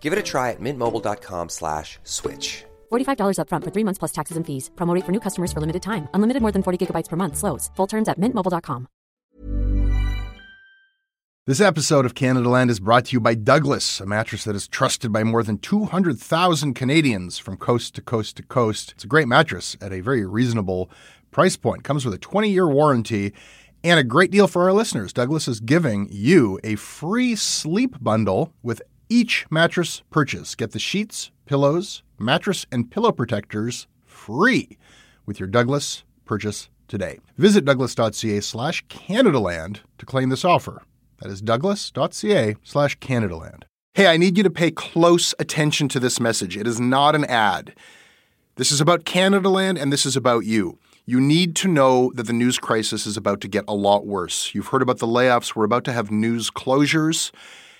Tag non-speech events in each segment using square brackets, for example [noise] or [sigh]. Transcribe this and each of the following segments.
Give it a try at mintmobile.com slash switch. $45 upfront for three months plus taxes and fees. Promote for new customers for limited time. Unlimited more than 40 gigabytes per month. Slows. Full terms at mintmobile.com. This episode of Canadaland is brought to you by Douglas, a mattress that is trusted by more than 200,000 Canadians from coast to coast to coast. It's a great mattress at a very reasonable price point. Comes with a 20 year warranty and a great deal for our listeners. Douglas is giving you a free sleep bundle with each mattress purchase. Get the sheets, pillows, mattress, and pillow protectors free with your Douglas purchase today. Visit douglas.ca slash Canadaland to claim this offer. That is douglas.ca slash Canadaland. Hey, I need you to pay close attention to this message. It is not an ad. This is about Canadaland and this is about you. You need to know that the news crisis is about to get a lot worse. You've heard about the layoffs. We're about to have news closures,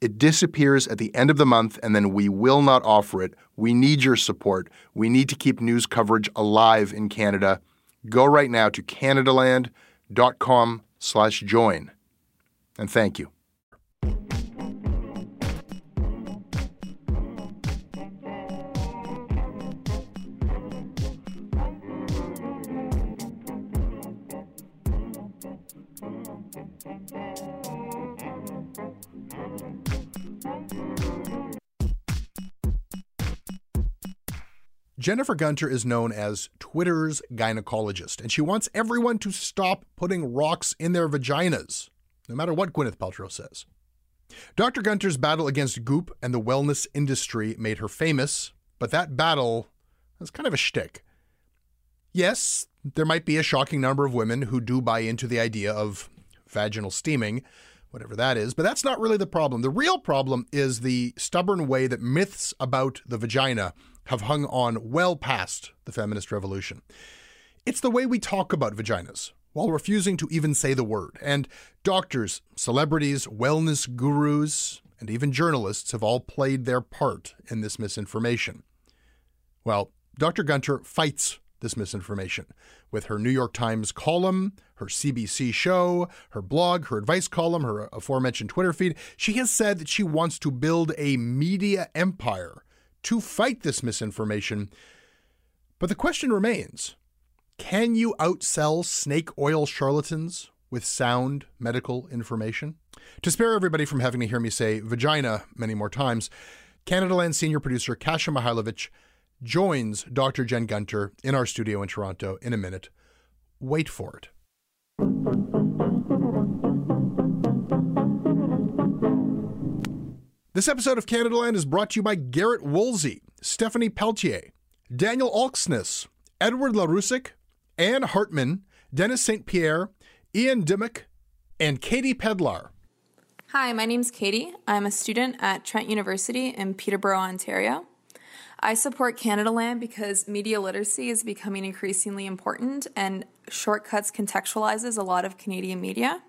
It disappears at the end of the month, and then we will not offer it. We need your support. We need to keep news coverage alive in Canada. Go right now to canadaland.com slash join. And thank you. Jennifer Gunter is known as Twitter's gynecologist, and she wants everyone to stop putting rocks in their vaginas, no matter what Gwyneth Paltrow says. Dr. Gunter's battle against goop and the wellness industry made her famous, but that battle is kind of a shtick. Yes, there might be a shocking number of women who do buy into the idea of vaginal steaming, whatever that is, but that's not really the problem. The real problem is the stubborn way that myths about the vagina have hung on well past the feminist revolution. It's the way we talk about vaginas while refusing to even say the word. And doctors, celebrities, wellness gurus, and even journalists have all played their part in this misinformation. Well, Dr. Gunter fights this misinformation with her New York Times column, her CBC show, her blog, her advice column, her aforementioned Twitter feed. She has said that she wants to build a media empire to fight this misinformation. But the question remains can you outsell snake oil charlatans with sound medical information? To spare everybody from having to hear me say vagina many more times, Canadaland senior producer Kasia Mihailovic joins Dr. Jen Gunter in our studio in Toronto in a minute. Wait for it. This episode of Canadaland is brought to you by Garrett Woolsey, Stephanie Peltier, Daniel Alksness, Edward LaRusick, Anne Hartman, Dennis St. Pierre, Ian Dimmock, and Katie Pedlar. Hi, my name's Katie. I'm a student at Trent University in Peterborough, Ontario. I support Canadaland because media literacy is becoming increasingly important and Shortcuts contextualizes a lot of Canadian media.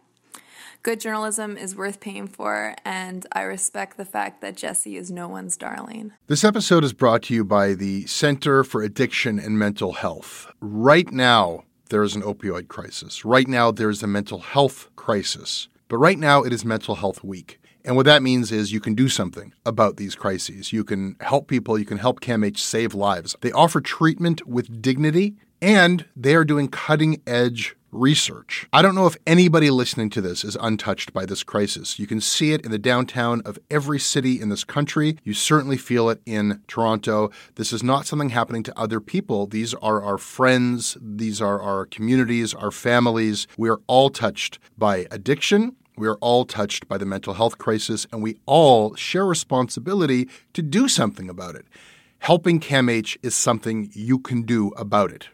Good journalism is worth paying for, and I respect the fact that Jesse is no one's darling. This episode is brought to you by the Center for Addiction and Mental Health. Right now, there is an opioid crisis. Right now, there is a mental health crisis. But right now, it is Mental Health Week. And what that means is you can do something about these crises. You can help people, you can help CAMH save lives. They offer treatment with dignity, and they are doing cutting edge research. I don't know if anybody listening to this is untouched by this crisis. You can see it in the downtown of every city in this country. You certainly feel it in Toronto. This is not something happening to other people. These are our friends, these are our communities, our families. We are all touched by addiction. We are all touched by the mental health crisis, and we all share responsibility to do something about it. Helping CAMH is something you can do about it.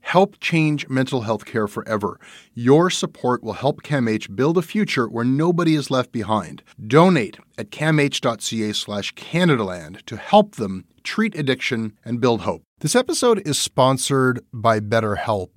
Help change mental health care forever. Your support will help CAMH build a future where nobody is left behind. Donate at camh.ca slash Canadaland to help them treat addiction and build hope. This episode is sponsored by BetterHelp.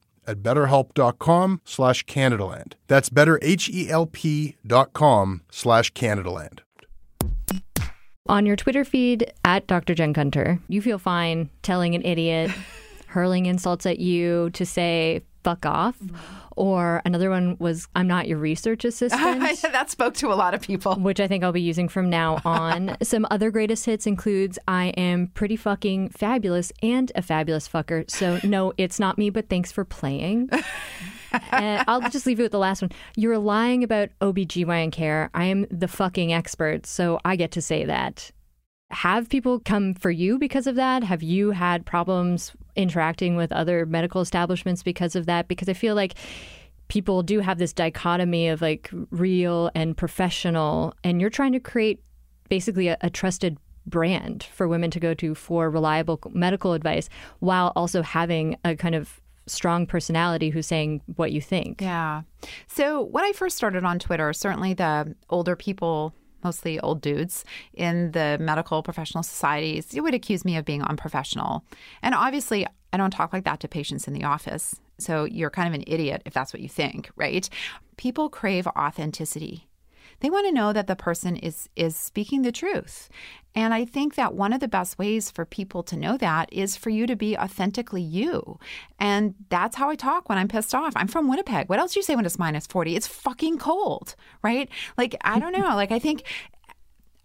at betterhelp.com slash Canadaland. That's betterhelp.com slash Canadaland. On your Twitter feed at Dr. Jen Gunter, you feel fine telling an idiot, [laughs] hurling insults at you to say fuck off. Or another one was, I'm not your research assistant. [laughs] that spoke to a lot of people. which I think I'll be using from now [laughs] on. Some other greatest hits includes I am pretty fucking fabulous and a fabulous fucker. So no, it's not me, but thanks for playing. [laughs] and I'll just leave you with the last one. You're lying about OBGYN care. I am the fucking expert, so I get to say that. Have people come for you because of that? Have you had problems interacting with other medical establishments because of that? Because I feel like people do have this dichotomy of like real and professional, and you're trying to create basically a, a trusted brand for women to go to for reliable medical advice while also having a kind of strong personality who's saying what you think. Yeah. So when I first started on Twitter, certainly the older people, mostly old dudes in the medical professional societies, you would accuse me of being unprofessional. And obviously, I don't talk like that to patients in the office. So you're kind of an idiot if that's what you think, right? People crave authenticity. They want to know that the person is is speaking the truth. And I think that one of the best ways for people to know that is for you to be authentically you. And that's how I talk when I'm pissed off. I'm from Winnipeg. What else do you say when it's minus 40? It's fucking cold, right? Like, I don't know. [laughs] like, I think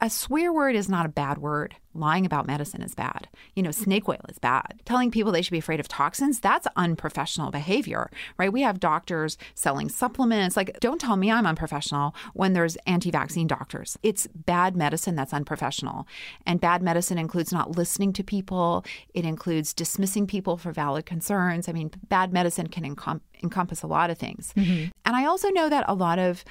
a swear word is not a bad word. Lying about medicine is bad. You know, snake oil is bad. Telling people they should be afraid of toxins, that's unprofessional behavior, right? We have doctors selling supplements. Like, don't tell me I'm unprofessional when there's anti vaccine doctors. It's bad medicine that's unprofessional. And bad medicine includes not listening to people, it includes dismissing people for valid concerns. I mean, bad medicine can encom- encompass a lot of things. Mm-hmm. And I also know that a lot of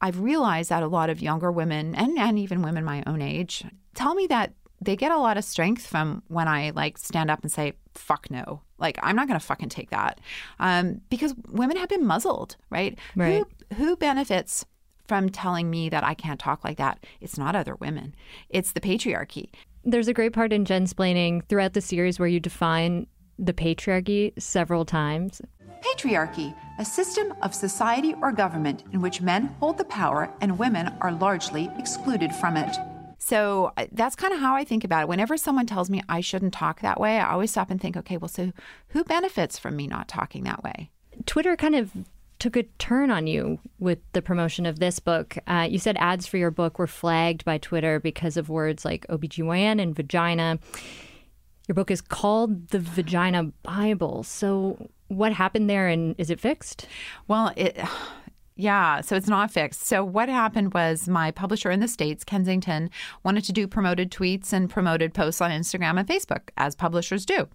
I've realized that a lot of younger women and, and even women my own age tell me that they get a lot of strength from when I like stand up and say, fuck no. Like, I'm not going to fucking take that. Um, because women have been muzzled, right? Right. Who, who benefits from telling me that I can't talk like that? It's not other women, it's the patriarchy. There's a great part in Jensplaining throughout the series where you define the patriarchy several times. Patriarchy, a system of society or government in which men hold the power and women are largely excluded from it. So uh, that's kind of how I think about it. Whenever someone tells me I shouldn't talk that way, I always stop and think, okay, well, so who benefits from me not talking that way? Twitter kind of took a turn on you with the promotion of this book. Uh, you said ads for your book were flagged by Twitter because of words like OBGYN and vagina. Your book is called The Vagina Bible. So, what happened there and is it fixed? Well, it. Yeah, so it's not fixed. So what happened was my publisher in the States, Kensington, wanted to do promoted tweets and promoted posts on Instagram and Facebook, as publishers do.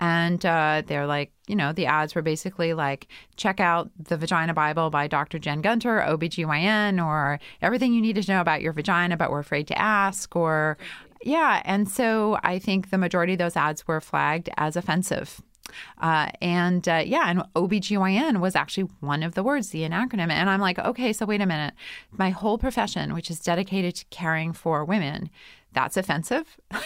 And uh, they're like, you know, the ads were basically like, check out the Vagina Bible by Dr. Jen Gunter, OBGYN, or everything you need to know about your vagina, but we're afraid to ask, or yeah. And so I think the majority of those ads were flagged as offensive. Uh, and uh, yeah, and OBGYN was actually one of the words, the acronym. And I'm like, okay, so wait a minute. My whole profession, which is dedicated to caring for women, that's offensive. [laughs]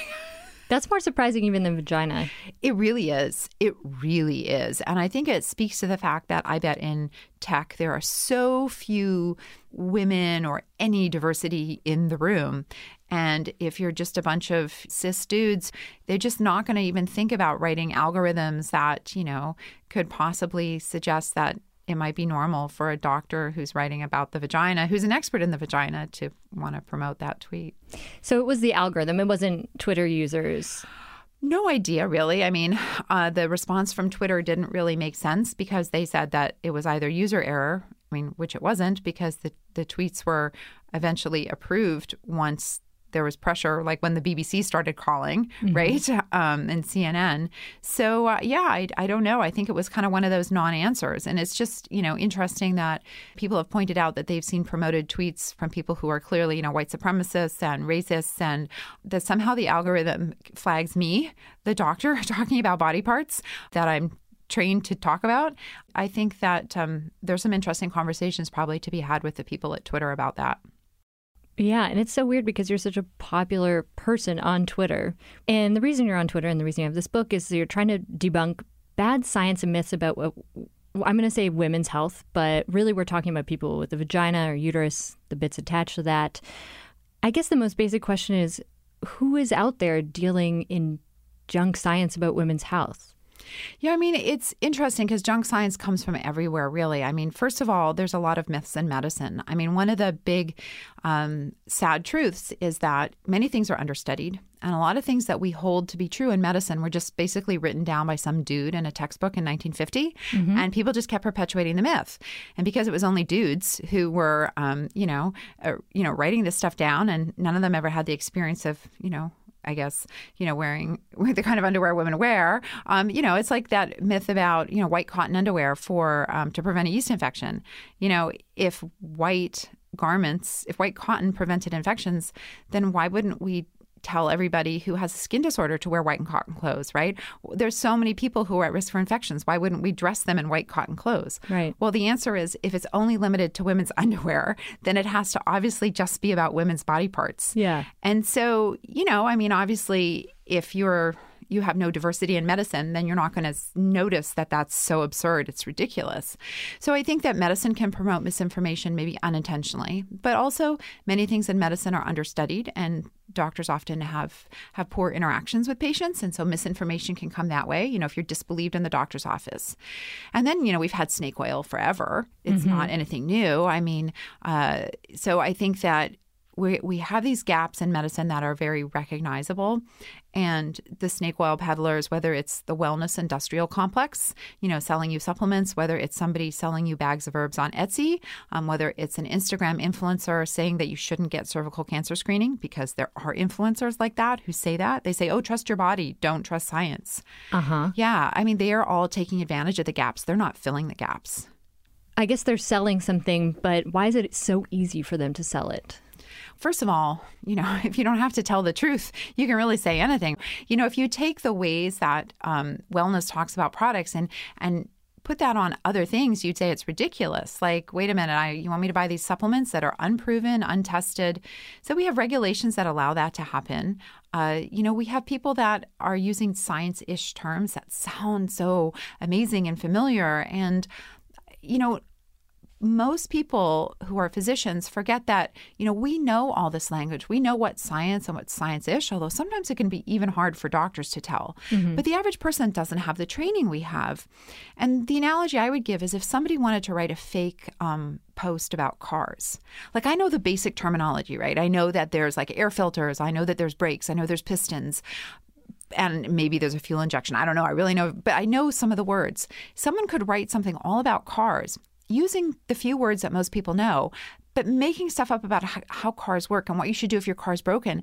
That's more surprising even than vagina. It really is. It really is. And I think it speaks to the fact that I bet in tech there are so few women or any diversity in the room. And if you're just a bunch of cis dudes, they're just not going to even think about writing algorithms that, you know, could possibly suggest that it might be normal for a doctor who's writing about the vagina, who's an expert in the vagina, to want to promote that tweet. So it was the algorithm, it wasn't Twitter users. No idea, really. I mean, uh, the response from Twitter didn't really make sense because they said that it was either user error, I mean, which it wasn't because the, the tweets were eventually approved once there was pressure, like when the BBC started calling, mm-hmm. right? Um, and CNN. So, uh, yeah, I, I don't know. I think it was kind of one of those non answers. And it's just, you know, interesting that people have pointed out that they've seen promoted tweets from people who are clearly, you know, white supremacists and racists, and that somehow the algorithm flags me, the doctor, [laughs] talking about body parts that I'm trained to talk about. I think that um, there's some interesting conversations probably to be had with the people at Twitter about that. Yeah, and it's so weird because you're such a popular person on Twitter. And the reason you're on Twitter and the reason you have this book is you're trying to debunk bad science and myths about what I'm going to say women's health, but really we're talking about people with the vagina or uterus, the bits attached to that. I guess the most basic question is who is out there dealing in junk science about women's health? Yeah, I mean, it's interesting because junk science comes from everywhere, really. I mean, first of all, there's a lot of myths in medicine. I mean, one of the big um, sad truths is that many things are understudied. And a lot of things that we hold to be true in medicine were just basically written down by some dude in a textbook in 1950. Mm-hmm. And people just kept perpetuating the myth. And because it was only dudes who were, um, you know, uh, you know, writing this stuff down, and none of them ever had the experience of, you know, I guess, you know, wearing [laughs] the kind of underwear women wear. Um, you know, it's like that myth about, you know, white cotton underwear for um, to prevent a yeast infection. You know, if white garments, if white cotton prevented infections, then why wouldn't we tell everybody who has a skin disorder to wear white and cotton clothes, right? There's so many people who are at risk for infections. Why wouldn't we dress them in white cotton clothes? Right. Well, the answer is if it's only limited to women's [laughs] underwear, then it has to obviously just be about women's body parts. Yeah. And so, you know, I mean, obviously, if you're you have no diversity in medicine, then you're not going to notice that that's so absurd. It's ridiculous. So I think that medicine can promote misinformation maybe unintentionally, but also many things in medicine are understudied and doctors often have have poor interactions with patients and so misinformation can come that way you know if you're disbelieved in the doctor's office and then you know we've had snake oil forever it's mm-hmm. not anything new i mean uh, so i think that we, we have these gaps in medicine that are very recognizable. And the snake oil peddlers, whether it's the wellness industrial complex, you know, selling you supplements, whether it's somebody selling you bags of herbs on Etsy, um, whether it's an Instagram influencer saying that you shouldn't get cervical cancer screening, because there are influencers like that who say that. They say, oh, trust your body, don't trust science. Uh huh. Yeah. I mean, they are all taking advantage of the gaps, they're not filling the gaps. I guess they're selling something, but why is it so easy for them to sell it? First of all, you know, [laughs] if you don't have to tell the truth, you can really say anything. You know, if you take the ways that um, wellness talks about products and and put that on other things, you'd say it's ridiculous. Like, wait a minute, I, you want me to buy these supplements that are unproven, untested? So we have regulations that allow that to happen. Uh, you know, we have people that are using science-ish terms that sound so amazing and familiar, and you know, most people who are physicians forget that, you know, we know all this language. We know what science and what science ish, although sometimes it can be even hard for doctors to tell. Mm-hmm. But the average person doesn't have the training we have. And the analogy I would give is if somebody wanted to write a fake um, post about cars. Like I know the basic terminology, right? I know that there's like air filters, I know that there's brakes, I know there's pistons and maybe there's a fuel injection. I don't know. I really know, but I know some of the words. Someone could write something all about cars using the few words that most people know, but making stuff up about how, cars work and what you should do if your car's broken.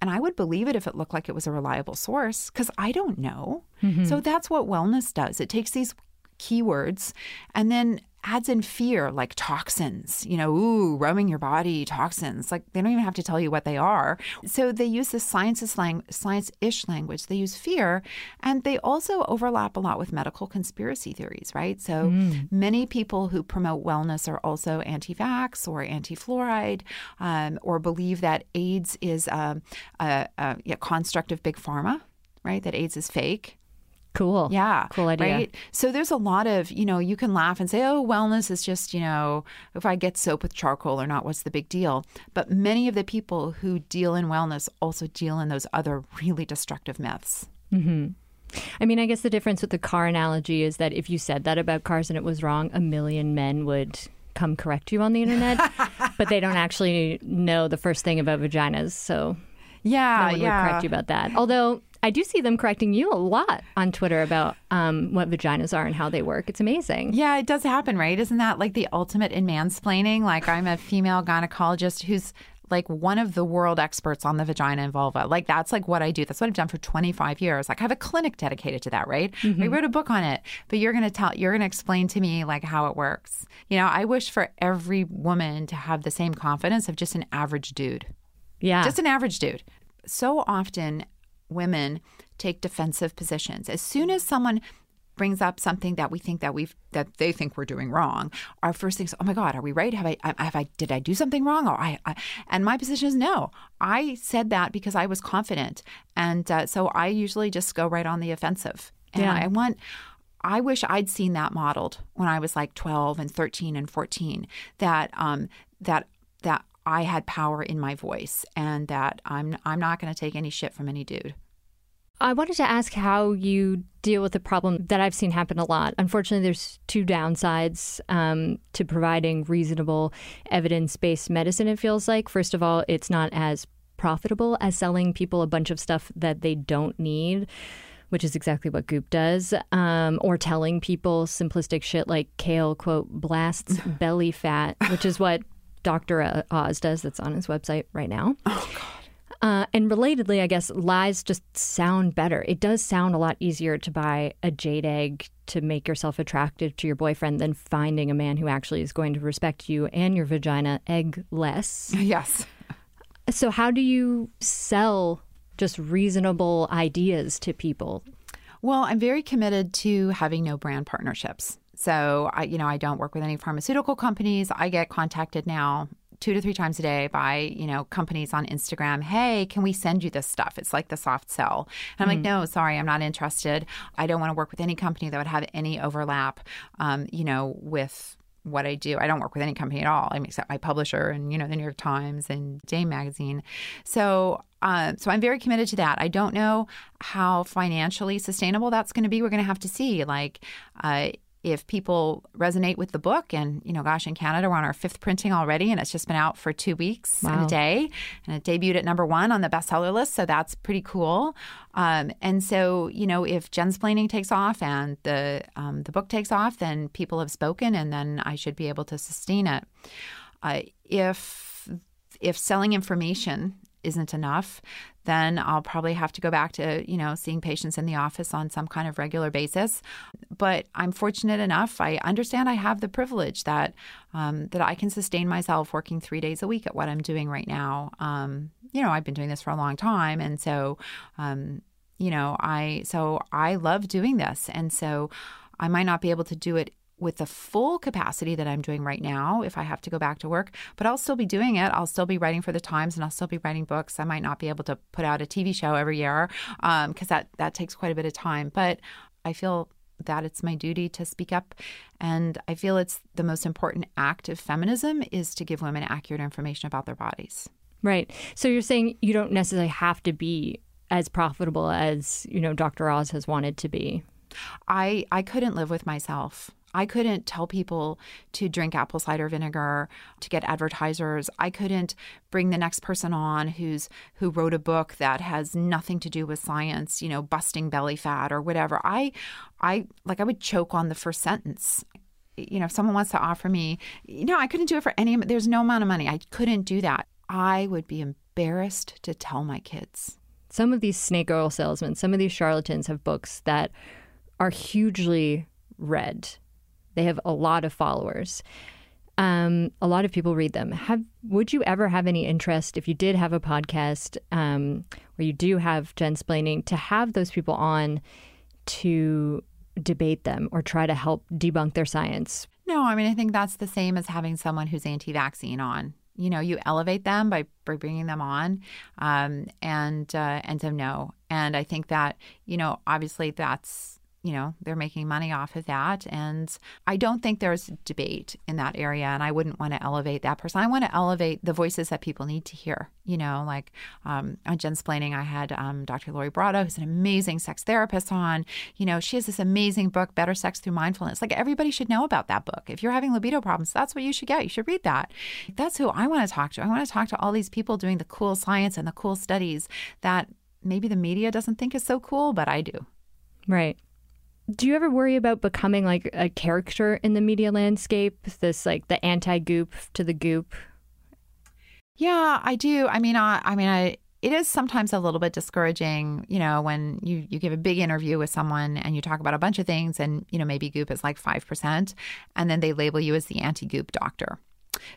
And I would believe it if it looked like it was a reliable source because I don't know. Mm-hmm. So that's what wellness does. It takes these keywords and then adds in fear like toxins, you know, ooh, roaming your body, toxins. Like they don't even have to tell you what they are. So they use this science lang- science-ish language. They use fear and they also overlap a lot with medical conspiracy theories, right? So many people who promote wellness are also anti-vax or anti-fluoride um, or believe that AIDS is um, a, a, a construct of big pharma, right? That AIDS is fake. Cool. Yeah. Cool idea. Right. So there's a lot of, you know, you can laugh and say, oh, wellness is just, you know, if I get soap with charcoal or not, what's the big deal? But many of the people who deal in wellness also deal in those other really destructive myths. Hmm. I mean, I guess the difference with the car analogy is that if you said that about cars and it was wrong, a million men would come correct you on the internet, [laughs] but they don't actually know the first thing about vaginas. So Yeah. no one would correct you about that. Although I do see them correcting you a lot on Twitter about um, what vaginas are and how they work. It's amazing. Yeah, it does happen, right? Isn't that like the ultimate in mansplaining? Like I'm a female gynecologist who's like one of the world experts on the vagina and vulva. Like that's like what I do. That's what I've done for 25 years. Like I have a clinic dedicated to that, right? I wrote a book on it. But you're going to tell you're going to explain to me like how it works. You know, I wish for every woman to have the same confidence of just an average dude. Yeah. Just an average dude. So often women take defensive positions. As soon as someone brings up something that we think that we've that they think we're doing wrong, our first thing is, "Oh my God, are we right? Have I have I did I do something wrong?" Or I, I and my position is no. I said that because I was confident, and uh, so I usually just go right on the offensive. And Yeah. I want. I wish I'd seen that modeled when I was like 12 and 13 and 14 that um that that I had power in my voice and that I'm I'm not going to take any shit from any dude. I wanted to ask how you deal with the problem that I've seen happen a lot. Unfortunately, there's two downsides um, to providing reasonable evidence based medicine, it feels like. First of all, it's not as profitable as selling people a bunch of stuff that they don't need. Which is exactly what Goop does, um, or telling people simplistic shit like kale quote blasts [laughs] belly fat, which is what Dr. Oz does. That's on his website right now. Oh Uh, and relatedly, I guess lies just sound better. It does sound a lot easier to buy a jade egg to make yourself attractive to your boyfriend than finding a man who actually is going to respect you and your vagina egg less. [laughs] Yes. So, how do you sell just reasonable ideas to people? Well, I'm very committed to having no brand partnerships. So, I, you know, I don't work with any pharmaceutical companies. I get contacted now two to three times a day by, you know, companies on Instagram. Hey, can we send you this stuff? It's like the soft sell. And I'm like, no, sorry, I'm not interested. I don't want to work with any company that would have any overlap, um, you know, with what I do. I don't work with any company at all, I mean, except my publisher and you know the New York Times and Dame magazine. So, uh, so I'm very committed to that. I don't know how financially sustainable that's going to be. We're going to have to see. Like, uh, if people resonate with the book, and you know, gosh, in Canada we're on our fifth printing already, and it's just been out for two weeks and a day, and it debuted at number one on the bestseller list, so that's pretty cool. Um, and so, you know, if Jensplaining takes off and the um, the book takes off, then people have spoken, and then I should be able to sustain it. Uh, if if selling information isn't enough, then I'll probably have to go back to, you know, seeing patients in the office on some kind of regular basis. But I'm fortunate enough. I understand I have the privilege that um, that I can sustain myself working three days a week at what I'm doing right now. Um, you know, I've been doing this for a long time, and so, um, you know, I so I love doing this, and so I might not be able to do it with the full capacity that I'm doing right now if I have to go back to work, but I'll still be doing it. I'll still be writing for the Times and I'll still be writing books. I might not be able to put out a TV show every year um, because that, that takes quite a bit of time. But I feel that it's my duty to speak up. And I feel it's the most important act of feminism is to give women accurate information about their bodies. Right. So you're saying you don't necessarily have to be as profitable as, you know, Dr. Oz has wanted to be. I I couldn't live with myself. I couldn't tell people to drink apple cider vinegar to get advertisers. I couldn't bring the next person on who's who wrote a book that has nothing to do with science, you know, busting belly fat or whatever. I I like I would choke on the first sentence. you know, if someone wants to offer me, you know, I couldn't do it for any, there's no amount of money. I couldn't do that. I would be embarrassed to tell my kids. Some of these snake oil salesmen, some of these charlatans have books that are hugely read. They have a lot of followers. Um, a lot of people read them. Have would you ever have any interest if you did have a podcast um, where you do have Jensplaining to have those people on to debate them or try to help debunk their science? No, I mean I think that's the same as having someone who's anti-vaccine on. You know, you elevate them by, by bringing them on, um, and uh, and so no. And I think that you know, obviously that's you know, they're making money off of that. And I don't think there's debate in that area. And I wouldn't want to elevate that person. I want to elevate the voices that people need to hear. You know, like um, on Jensplaining, I had um, Dr. Lori Brotto, who's an amazing sex therapist, on. You know, she has this amazing book, Better Sex Through Mindfulness. Like everybody should know about that book. If you're having libido problems, that's what you should get. You should read that. That's who I want to talk to. I want to talk to all these people doing the cool science and the cool studies that maybe the media doesn't think is so cool, but I do. Right do you ever worry about becoming like a character in the media landscape? This like the anti goop to the goop? Yeah, I do. I mean, I, I mean, I, it is sometimes a little bit discouraging, you know, when you, you give a big interview with someone and you talk about a bunch of things and, you know, maybe goop is like 5%, and then they label you as the anti goop doctor.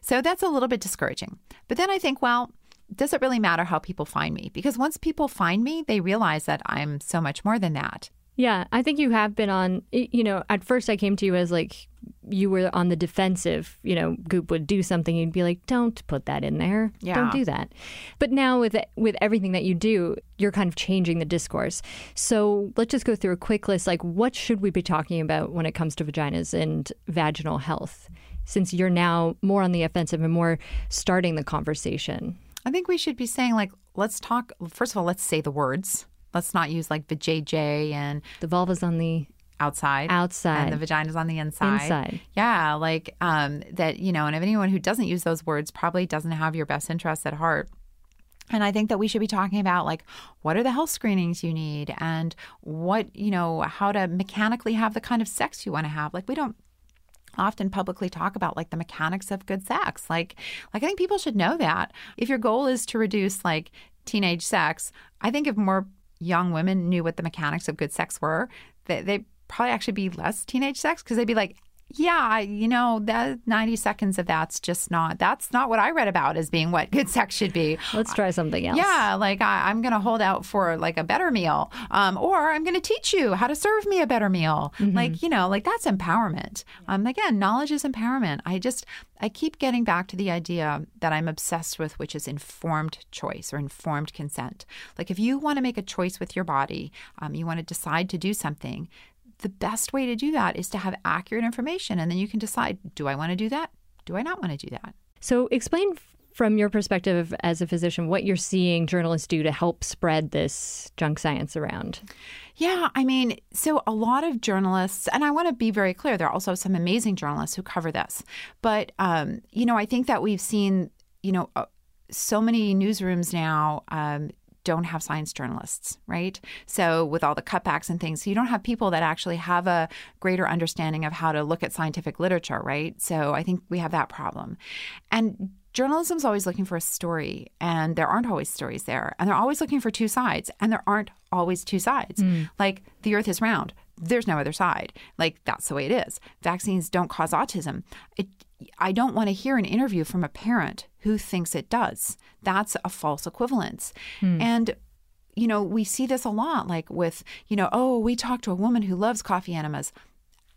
So that's a little bit discouraging. But then I think, well, does it really matter how people find me? Because once people find me, they realize that I'm so much more than that. Yeah, I think you have been on, you know, at first I came to you as like you were on the defensive, you know, Goop would do something, you'd be like, don't put that in there. Yeah. Don't do that. But now with with everything that you do, you're kind of changing the discourse. So let's just go through a quick list. Like, what should we be talking about when it comes to vaginas and vaginal health? Since you're now more on the offensive and more starting the conversation. I think we should be saying, like, let's talk, first of all, let's say the words Let's not use like the JJ and the vulva's on the outside outside and the vagina's on the inside inside yeah like um that you know and if anyone who doesn't use those words probably doesn't have your best interests at heart and I think that we should be talking about like what are the health screenings you need and what, you know, how to mechanically have the kind of sex you want to have. Like we don't often publicly talk about like the mechanics of good sex. Like like I think people should know that. If your goal is to reduce like teenage sex, I think if more young women knew what the mechanics of good sex were, they, they'd probably actually be less teenage sex because they'd be like, yeah, you know, that 90 seconds of that's just not, that's not what I read about as being what [laughs] good sex should be. Let's try something else. Yeah, like I, am going to hold out for like a better meal, um, or I'm going to teach you how to serve me a better meal. Mm-hmm. Like, you know, like that's empowerment. Um, again, knowledge is empowerment. I just, I keep getting back to the idea that I'm obsessed with, which is informed choice or informed consent. Like, if you want to make a choice with your body, um, you want to decide to do something, the best way to do that is to have accurate information. And then you can decide do I want to do that? Do I not want to do that? So, explain from your perspective as a physician what you're seeing journalists do to help spread this junk science around. Yeah, I mean, so a lot of journalists, and I want to be very clear, there are also some amazing journalists who cover this. But, um, you know, I think that we've seen, you know, uh, so many newsrooms now um, don't have science journalists, right? So, with all the cutbacks and things, so you don't have people that actually have a greater understanding of how to look at scientific literature, right? So, I think we have that problem. And journalism is always looking for a story, and there aren't always stories there. And they're always looking for two sides, and there aren't always two sides. Mm. Like, the earth is round, there's no other side. Like, that's the way it is. Vaccines don't cause autism. It, I don't want to hear an interview from a parent who thinks it does. That's a false equivalence. Mm. And you know, we see this a lot like with, you know, oh, we talked to a woman who loves coffee enemas.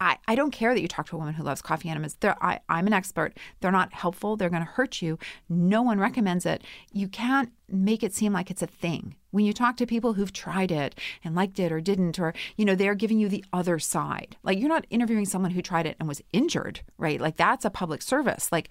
I, I don't care that you talk to a woman who loves coffee enemas. They're, I, I'm an expert. They're not helpful. They're going to hurt you. No one recommends it. You can't make it seem like it's a thing. When you talk to people who've tried it and liked it or didn't, or, you know, they're giving you the other side. Like you're not interviewing someone who tried it and was injured, right? Like that's a public service. Like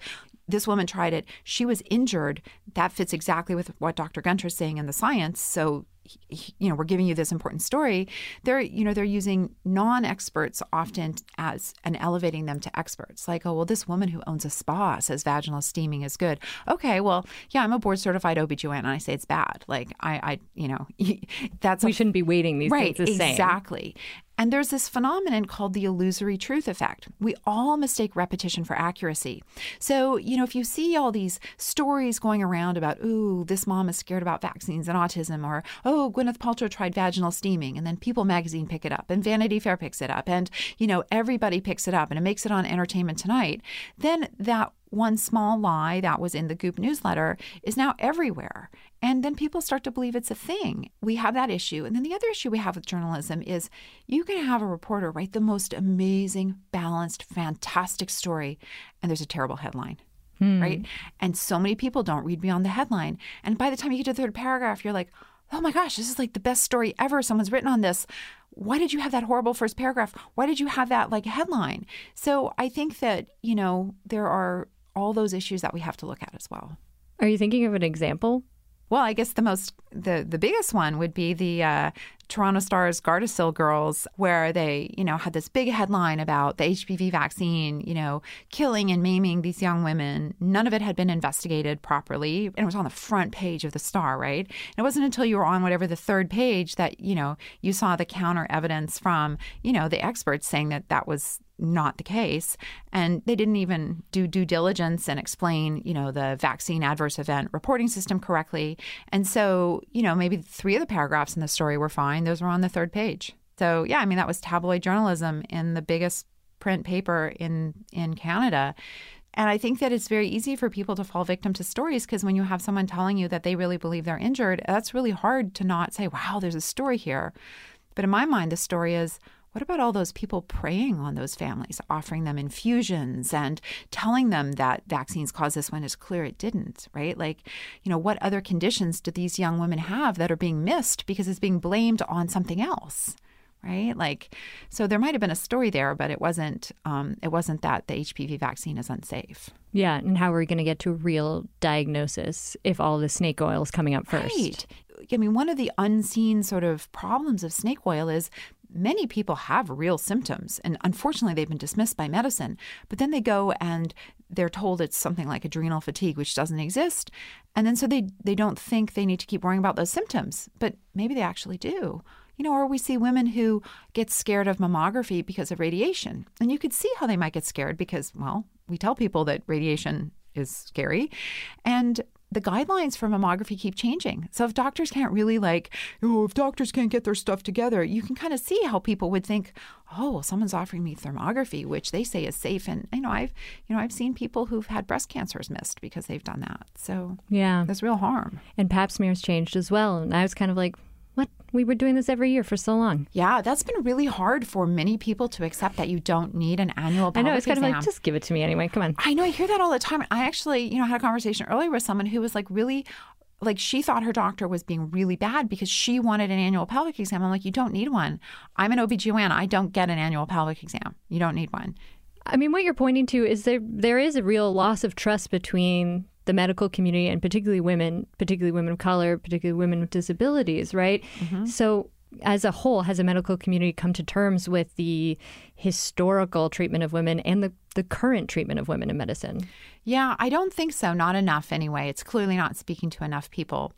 this woman tried it. She was injured. That fits exactly with what Dr. Gunter is saying in the science. So you know we're giving you this important story they're you know they're using non-experts often as and elevating them to experts. Like oh well this woman who owns a spa says vaginal steaming is good. Okay well yeah i'm a board certified obgyn and i say it's bad. Like i i you know [laughs] that's we a, shouldn't be waiting these right things the exactly And there's this phenomenon called the illusory truth effect. We all mistake repetition for accuracy. So, you know, if you see all these stories going around about, ooh, this mom is scared about vaccines and autism, or, oh, Gwyneth Paltrow tried vaginal steaming, and then People magazine pick it up, and Vanity Fair picks it up, and, you know, everybody picks it up, and it makes it on Entertainment Tonight, then that one small lie that was in the Goop newsletter is now everywhere. And then people start to believe it's a thing. We have that issue. And then the other issue we have with journalism is you can have a reporter write the most amazing, balanced, fantastic story, and there's a terrible headline. Hmm. Right. And so many people don't read beyond the headline. And by the time you get to the third paragraph, you're like, oh my gosh, this is like the best story ever. Someone's written on this. Why did you have that horrible first paragraph? Why did you have that like headline? So I think that, you know, there are all those issues that we have to look at as well. Are you thinking of an example? Well, I guess the most the the biggest one would be the uh, Toronto Star's Gardasil girls, where they you know had this big headline about the HPV vaccine, you know, killing and maiming these young women. None of it had been investigated properly, and it was on the front page of the Star, right? And it wasn't until you were on whatever the third page that you know you saw the counter evidence from you know the experts saying that that was not the case. And they didn't even do due diligence and explain you know the vaccine adverse event reporting system correctly. And so you know maybe three of the paragraphs in the story were fine. Those were on the third page. So yeah i mean that was tabloid journalism in the biggest print paper in in canada. And I think that it's very easy for people to fall victim to stories because when you have someone telling you that they really believe they're injured, that's really hard to not say, wow, there's a story here. But in my mind, the story is, what about all those people preying on those families, offering them infusions and telling them that vaccines cause this when it's clear it didn't, right? Like, you know, what other conditions do these young women have that are being missed because it's being blamed on something else? Right, like, so there might have been a story there, but it wasn't. Um, it wasn't that the HPV vaccine is unsafe. Yeah, and how are we going to get to a real diagnosis if all the snake oil is coming up first? Right. I mean, one of the unseen sort of problems of snake oil is many people have real symptoms and unfortunately they've been dismissed by medicine. But then they go and they're told it's something like adrenal fatigue which doesn't exist. And then so they they don't think they need to keep worrying about those symptoms but maybe they actually do. You know or we see women who get scared of mammography because of radiation. And you could see how they might get scared because well we tell people that radiation is scary. And the guidelines for mammography keep changing. So if doctors can't really like, oh, if doctors can't get their stuff together, you can kind of see how people would think, oh, well, someone's offering me thermography, which they say is safe. And you know, I've you know, I've seen people who've had breast cancers missed because they've done that. So yeah, there's real harm. And Pap smears changed as well. And I was kind of like? We were doing this every year for so long. Yeah, that's been really hard for many people to accept that you don't need an annual pelvic exam. I know, it's kind exam. of like, just give it to me anyway. Come on. I know, I hear that all the time. I actually, you know, had a conversation earlier with someone who was like really like she thought her doctor was being really bad because she wanted an annual pelvic exam. I'm like, you don't need one. I'm an OBGYN. I don't get an annual pelvic exam. You don't need one. I mean, what you're pointing to is there there is a real loss of trust between the medical community and particularly women, particularly women of color, particularly women with disabilities, right? Mm-hmm. So as a whole, has the medical community come to terms with the historical treatment of women and the, the current treatment of women in medicine? Yeah, I don't think so. Not enough, anyway. It's clearly not speaking to enough people.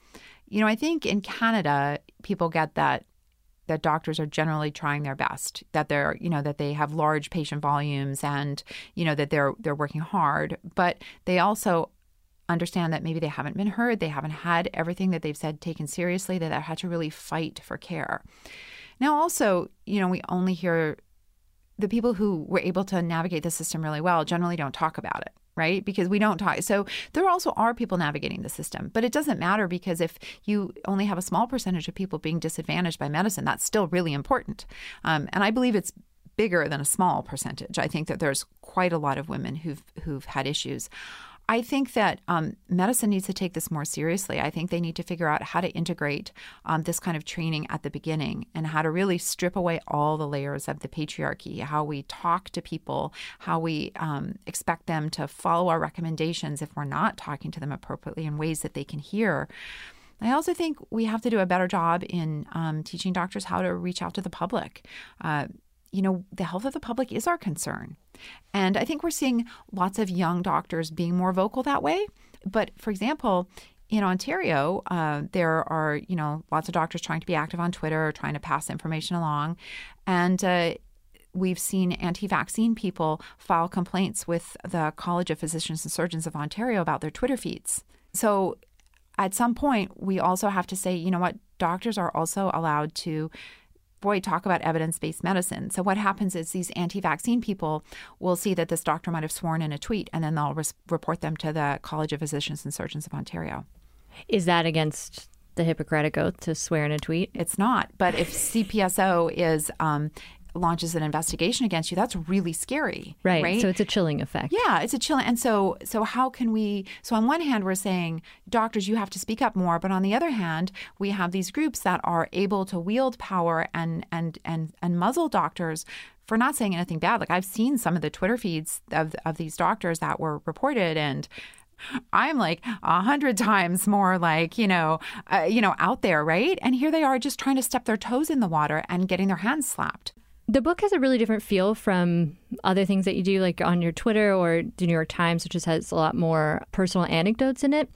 You know, I think in Canada, people get that that doctors are generally trying their best that they're you know that they have large patient volumes and you know that they're they're working hard but they also understand that maybe they haven't been heard, they haven't had everything that they've said taken seriously, that they've had to really fight for care. Now, also, you know, we only hear the people who were able to navigate the system really well generally don't talk about it right? Because we don't talk. So there also are people navigating the system, but it doesn't matter because if you only have a small percentage of people being disadvantaged by medicine, that's still really important. Um, and I believe it's bigger than a small percentage. I think that there's quite a lot of women who've who've had issues. I think that um, medicine needs to take this more seriously. I think they need to figure out how to integrate um, this kind of training at the beginning and how to really strip away all the layers of the patriarchy, how we talk to people, how we um, expect them to follow our recommendations if we're not talking to them appropriately in ways that they can hear. I also think we have to do a better job in um, teaching doctors how to reach out to the public. Uh, you know, the health of the public is our concern. And I think we're seeing lots of young doctors being more vocal that way. But for example, in Ontario, uh, there are you know lots of doctors trying to be active on Twitter, trying to pass information along, and uh, we've seen anti-vaccine people file complaints with the College of Physicians and Surgeons of Ontario about their Twitter feeds. So at some point, we also have to say, you know what, doctors are also allowed to boy, talk about evidence based medicine. So, what happens is these anti vaccine people will see that this doctor might have sworn in a tweet and then they'll report them to the College of Physicians and Surgeons of Ontario. Is that against the Hippocratic Oath to swear in a tweet? It's not. But if CPSO is um, launches an investigation against you, that's really scary. Right. Right. So it's a chilling effect. Yeah, it's a chilling. And so, so how can we? So on one hand, we're saying doctors, you have to speak up more, but on the other hand, we have these groups that are able to wield power and and and and muzzle doctors for not saying anything bad. Like I've seen some of the Twitter feeds of of these doctors that were reported and. I'm like a hundred times more like you know, uh, you know, out there, right? And here they are, just trying to step their toes in the water and getting their hands slapped. The book has a really different feel from other things that you do, like on your Twitter or the New York Times, which just has a lot more personal anecdotes in it.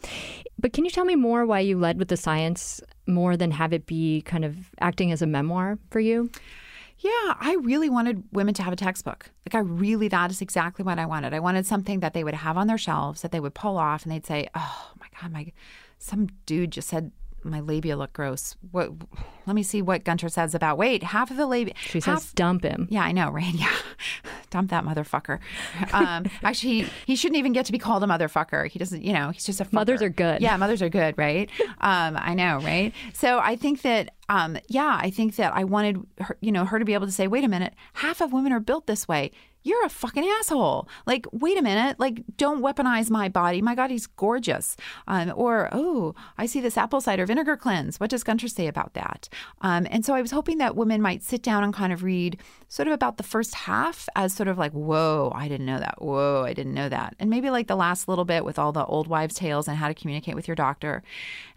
But can you tell me more why you led with the science more than have it be kind of acting as a memoir for you? Yeah, I really wanted women to have a textbook. Like, I really, that is exactly what I wanted. I wanted something that they would have on their shelves that they would pull off and they'd say, oh my God, my, some dude just said my labia look gross. What? Let me see what Gunter says about. Wait, half of the labia. She half, says, "Dump him." Yeah, I know, [laughs] right? Yeah, dump that motherfucker. Um, [laughs] actually, he, he shouldn't even get to be called a motherfucker. He doesn't. You know, he's just a. Fucker. Mothers are good. Yeah, mothers are good, right? um, I know, right? So I think that. Um, yeah, I think that I wanted her, you know, her to be able to say, "Wait a minute, half of women are built this way you're a fucking asshole. Like, wait a minute. Like, don't weaponize my body. My God, he's gorgeous. Um, or, oh, I see this apple cider vinegar cleanse. What does Gunter say about that? Um, and so I was hoping that women might sit down and kind of read sort of about the first half as sort of like, whoa, I didn't know that. Whoa, I didn't know that. And maybe like the last little bit with all the old wives' tales and how to communicate with your doctor.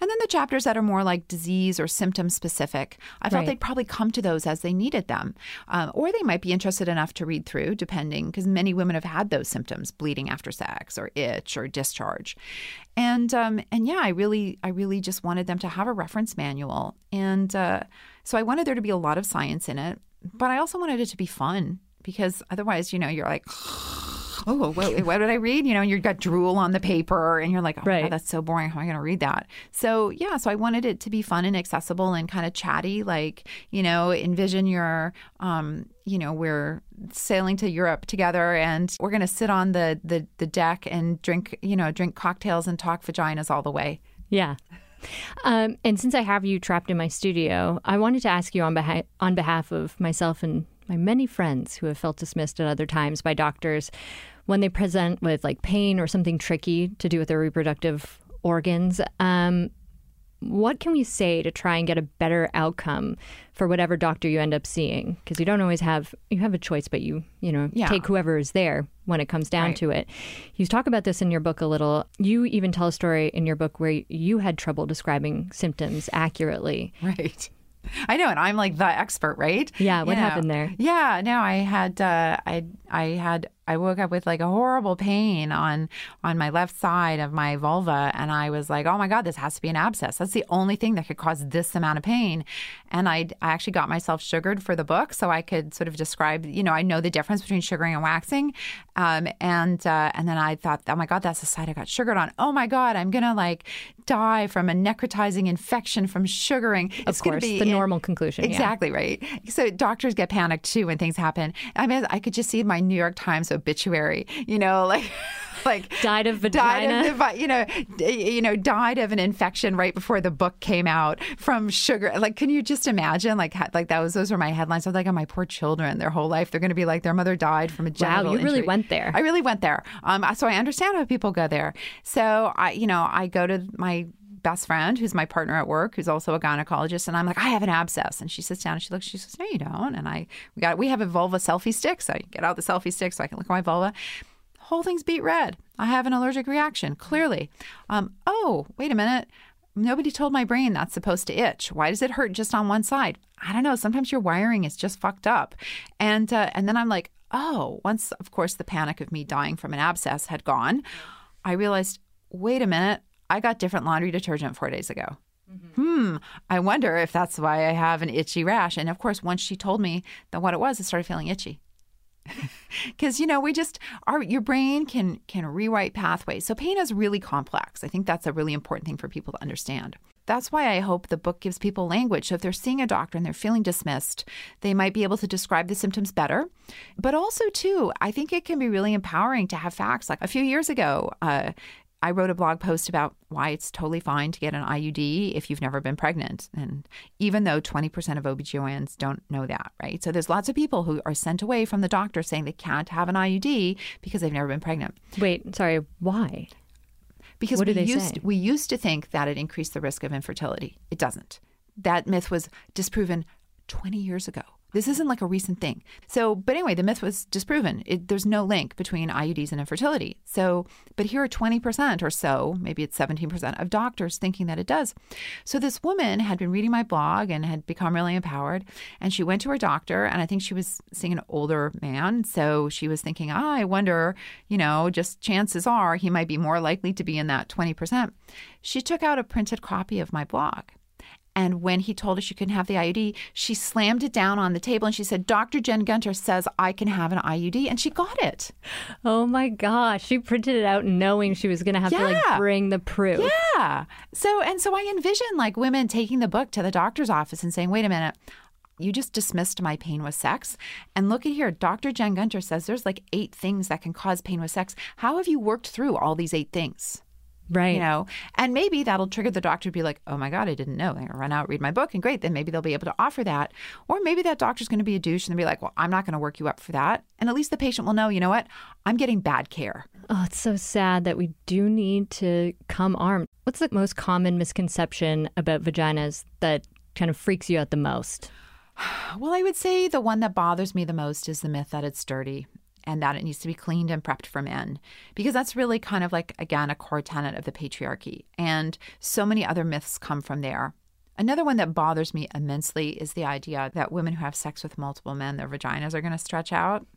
And then the chapters that are more like disease or symptom specific, I thought Right. they'd probably come to those as they needed them. Um, or they might be interested enough to read through, depending, because many women have had those symptoms bleeding after sex or itch or discharge. And um, and yeah, I really I really just wanted them to have a reference manual, and uh, so I wanted there to be a lot of science in it, but I also wanted it to be fun because otherwise, you know, you're like. Oh, what, what did I read? You know, you've got drool on the paper, and you're like, oh, Right. God, that's so boring. How am I going to read that? So, yeah, so I wanted it to be fun and accessible and kind of chatty. Like, you know, envision your, um, you know, we're sailing to Europe together, and we're going to sit on the, the the deck and drink, you know, drink cocktails and talk vaginas all the way. Yeah. Um, and since I have you trapped in my studio, I wanted to ask you on behalf on behalf of myself and my many friends who have felt dismissed at other times by doctors when they present with like pain or something tricky to do with their reproductive organs. Um, what can we say to try and get a better outcome for whatever doctor you end up seeing? Because you don't always have you have a choice, but you you know Yeah. take whoever is there when it comes down Right. to it. You talk about this in your book a little. You even tell a story in your book where you had trouble describing symptoms accurately. Right. [laughs] I know, and I'm like the expert, right? Yeah, what You know. happened there? Yeah, no, I had, uh, I, I had, I woke up with like a horrible pain on on my left side of my vulva, and I was like, oh my god, this has to be an abscess. That's the only thing that could cause this amount of pain. And I, I actually got myself sugared for the book, so I could sort of describe, you know, I know the difference between sugaring and waxing, um, and uh, and then I thought, oh my god, that's the side I got sugared on. Oh my god, I'm gonna like die from a necrotizing infection from sugaring. Of it's gonna course, be the in- normal conclusion. yeah. Exactly right. So doctors get panicked too when things happen. I mean, I could just see my New York Times obituary. You know, [laughs] like. Like Died of died vagina. of you know, you know, died of an infection right before the book came out from sugar. Like, can you just imagine? Like, like that was those were my headlines. I was like, oh, my poor children, their whole life, they're going to be like their mother died from a genital you really injury. went there. I really went there. Um, so I understand how people go there. So I, you know, I go to my best friend who's my partner at work who's also a gynecologist and I'm like I have an abscess and she sits down and she looks she says no you don't and I we got we have a vulva selfie stick so I get out the selfie stick so I can look at my vulva whole thing's beet red I have an allergic reaction clearly um, oh wait a minute Nobody told my brain that's supposed to itch. Why does it hurt just on one side? I don't know. Sometimes your wiring is just fucked up. And uh, and then I'm like, oh, once of course the panic of me dying from an abscess had gone, I realized, wait a minute, I got different laundry detergent four days ago. Hmm, I wonder if that's why I have an itchy rash. And of course, once she told me that what it was, I started feeling itchy. [laughs] Because you know, we just our your brain can can rewrite pathways. So pain is really complex. I think that's a really important thing for people to understand. That's why I hope the book gives people language. So if they're seeing a doctor and they're feeling dismissed, they might be able to describe the symptoms better. But also, too, I think it can be really empowering to have facts. Like a few years ago, uh, I wrote a blog post about why it's totally fine to get an IUD if you've never been pregnant. And even though 20% of OBGYNs don't know that, right? So there's lots of people who are sent away from the doctor saying they can't have an IUD because they've never been pregnant. Wait, sorry, why? Because What we do they used say? we used to think that it increased the risk of infertility. It doesn't. That myth was disproven 20 years ago. This isn't like a recent thing. So, but anyway, the myth was disproven. It, there's no link between IUDs and infertility. So, but here are 20% or so, maybe it's 17% of doctors thinking that it does. So, this woman had been reading my blog and had become really empowered. And she went to her doctor, and I think she was seeing an older man. So, she was thinking, ah, I wonder, you know, just chances are he might be more likely to be in that 20%. She took out a printed copy of my blog. And when he told her she couldn't have the IUD, she slammed it down on the table and she said, Dr. Jen Gunter says I can have an IUD. And she got it. Oh my gosh, she printed it out knowing she was going to have to like bring the proof. Yeah. So, and so I envision like women taking the book to the doctor's office and saying, wait a minute. You just dismissed my pain with sex. And look at here, Dr. Jen Gunter says there's like eight things that can cause pain with sex. How have you worked through all these eight things? Right. you know and maybe that'll trigger the doctor to be like oh my god i didn't know gonna run out read my book and great then maybe they'll be able to offer that or maybe that doctor's going to be a douche and they'll be like well i'm not going to work you up for that and at least the patient will know you know what i'm getting bad care Oh, it's so sad that we do need to come armed. What's the most common misconception about vaginas that kind of freaks you out the most? [sighs] well i would say the one that bothers me the most is the myth that it's dirty and that it needs to be cleaned and prepped for men because that's really kind of like again a core tenet of the patriarchy. And so many other myths come from there. Another one that bothers me immensely is the idea that women who have sex with multiple men, their vaginas are going to stretch out.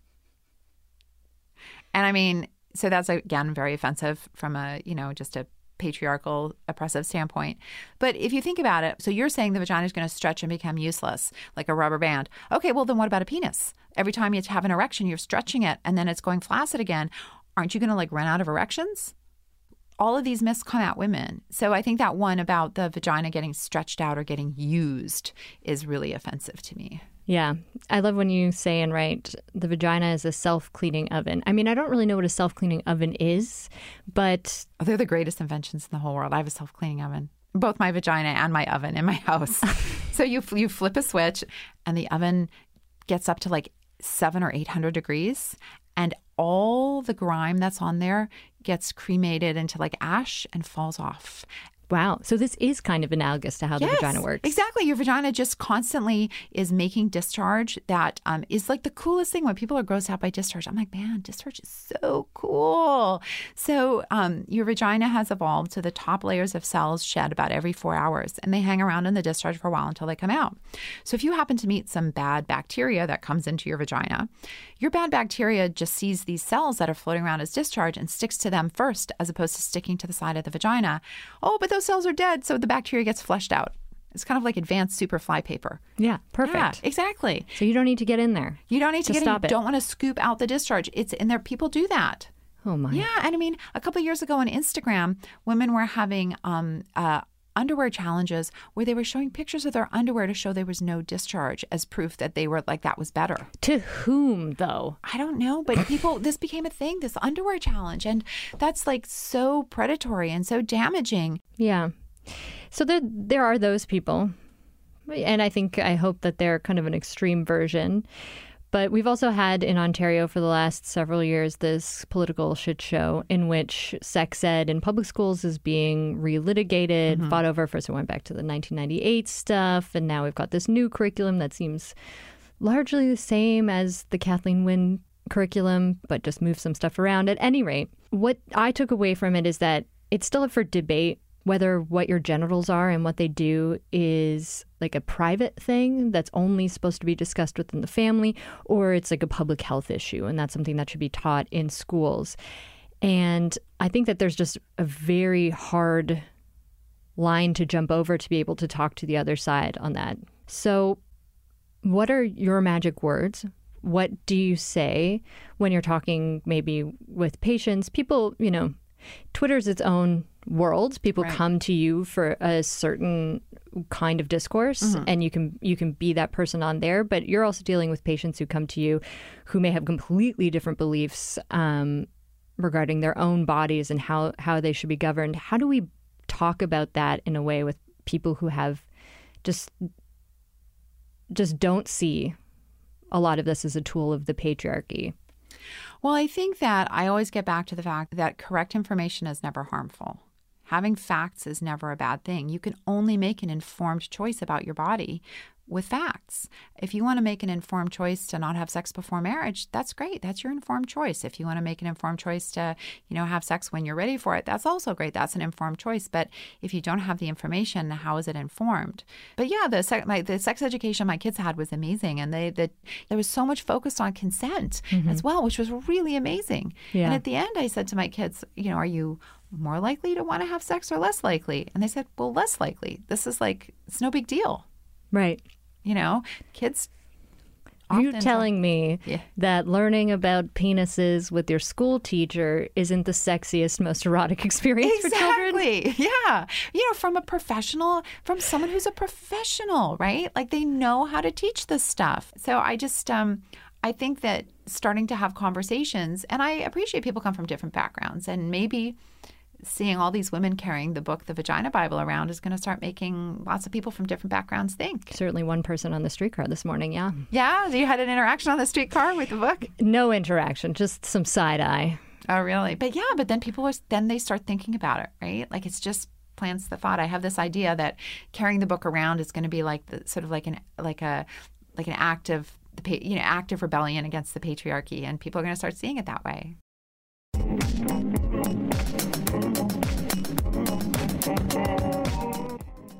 And I mean, so that's again very offensive from a, you know, just a patriarchal oppressive standpoint. But if you think about it, so you're saying the vagina is going to stretch and become useless like a rubber band. Okay, well then what about a penis? Every time you have an erection, you're stretching it and then it's going flaccid again. Aren't you going to like run out of erections? all of these myths come at women. So I think that one about the vagina getting stretched out or getting used is really offensive to me. Yeah. I love when you say and write the vagina is a self cleaning oven. I mean, I don't really know what a self cleaning oven is, but Oh, they're the greatest inventions in the whole world. I have a self cleaning oven, both my vagina and my oven in my [laughs] house. so you you flip a switch, and the oven gets up to like seven or eight hundred degrees, and all the grime that's on there gets cremated into like ash and falls off. Wow. So this is kind of analogous to how the vagina works. Exactly. Your vagina just constantly is making discharge that um, is like the coolest thing when people are grossed out by discharge. I'm like, man, discharge is so cool. So um, your vagina has evolved so the top layers of cells shed about every four hours and they hang around in the discharge for a while until they come out. So if you happen to meet some bad bacteria that comes into your vagina, your bad bacteria just sees these cells that are floating around as discharge and sticks to them first as opposed to sticking to the side of the vagina. Oh, but those cells are dead, so the bacteria gets flushed out. It's kind of like advanced super flypaper. Yeah. Perfect. Yeah, exactly. So you don't need to get in there. You don't need to, To get stop in. it. Don't want to scoop out the discharge. It's in there. People do that. Oh my. Yeah, and I mean, a couple of years ago on Instagram, women were having um, uh, underwear challenges where they were showing pictures of their underwear to show there was no discharge as proof that they were like that was better. To whom though? I don't know, but people, [laughs] this became a thing, this underwear challenge, and that's like so predatory and so damaging. Yeah. So there there are those people. And I think I hope that they're kind of an extreme version. But we've also had in Ontario for the last several years this political shit show in which sex ed in public schools is being relitigated, mm-hmm. fought over. First, it went back to the 1998 stuff, and now we've got this new curriculum that seems largely the same as the Kathleen Wynne curriculum, but just move some stuff around. At any rate, what I took away from it is that it's still up for debate whether what your genitals are and what they do is like a private thing that's only supposed to be discussed within the family, or it's like a public health issue, and that's something that should be taught in schools. And I think that there's just a very hard line to jump over to be able to talk to the other side on that. So, what are your magic words? What do you say when you're talking maybe with patients? People, you know, Twitter's its own world. People Right. come to you for a certain kind of discourse Mm-hmm. and you can you can be that person on there, but you're also dealing with patients who come to you who may have completely different beliefs um, regarding their own bodies and how how they should be governed. How do we talk about that in a way with people who have just just don't see a lot of this as a tool of the patriarchy? Well, I think that I always get back to the fact that correct information is never harmful. Having facts is never a bad thing. You can only make an informed choice about your body with facts. If you want to make an informed choice to not have sex before marriage, that's great. That's your informed choice. If you want to make an informed choice to, you know, have sex when you're ready for it, that's also great. That's an informed choice. But if you don't have the information, how is it informed? But yeah, the sex, like the sex education my kids had was amazing, and they that there was so much focused on consent mm-hmm. as well, which was really amazing. Yeah. And at the end, I said to my kids, you know, are you more likely to want to have sex or less likely? And they said, well, less likely. This is like it's no big deal. Right. You know, kids. Are you telling me Yeah. that learning about penises with your school teacher isn't the sexiest, most erotic [laughs] experience for children? Exactly. [laughs] Yeah. You know, from a professional, from someone who's a professional, right? Like they know how to teach this stuff. So I just, um, I think that starting to have conversations, and I appreciate people come from different backgrounds, and maybe seeing all these women carrying the book, the Vagina Bible, around is going to start making lots of people from different backgrounds think. Certainly, one person on the streetcar this morning. Yeah, Yeah. You had an interaction on the streetcar with the book? no interaction, just some side eye. Oh, really? But yeah, but then people are then they start thinking about it, right? Like it's just plants the thought. I have this idea that carrying the book around is going to be like the sort of like an like a like an act of the you know active rebellion against the patriarchy, and people are going to start seeing it that way.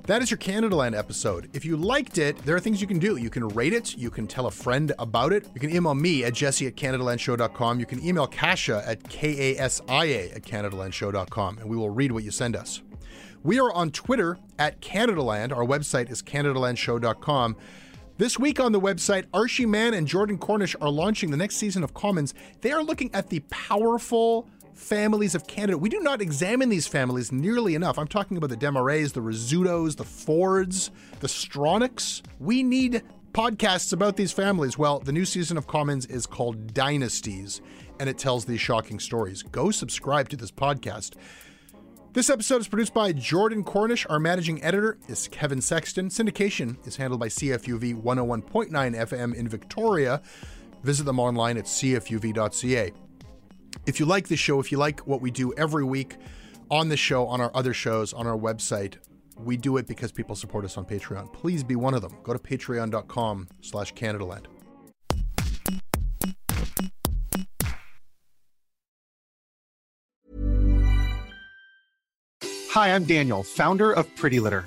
That is your Canadaland episode. If you liked it, there are things you can do. You can rate it, you can tell a friend about it, you can email me at jesse at CanadaLandShow.com, you can email Kasia at K-A-S-I-A at CanadaLandShow.com, and we will read what you send us. We are on Twitter at CanadaLand. Our website is CanadaLandShow.com. This week on the website, Arshy Mann and Jordan Cornish are launching the next season of Commons. They are looking at the powerful families of Canada. We do not examine these families nearly enough. I'm talking about the Desmarais, the Rizzutos, the Fords, the Stronachs. We need podcasts about these families. Well, the new season of Commons is called Dynasties, and it tells these shocking stories. Go subscribe to this podcast. This episode is produced by Jordan Cornish. Our managing editor is Kevin Sexton. Syndication is handled by CFUV 101.9 FM in Victoria. Visit them online at cfuv.ca. If you like this show, if you like what we do every week on the show, on our other shows, on our website, we do it because people support us on Patreon. Please be one of them. Go to patreon.com slash CanadaLand. Hi, I'm Daniel, founder of Pretty Litter.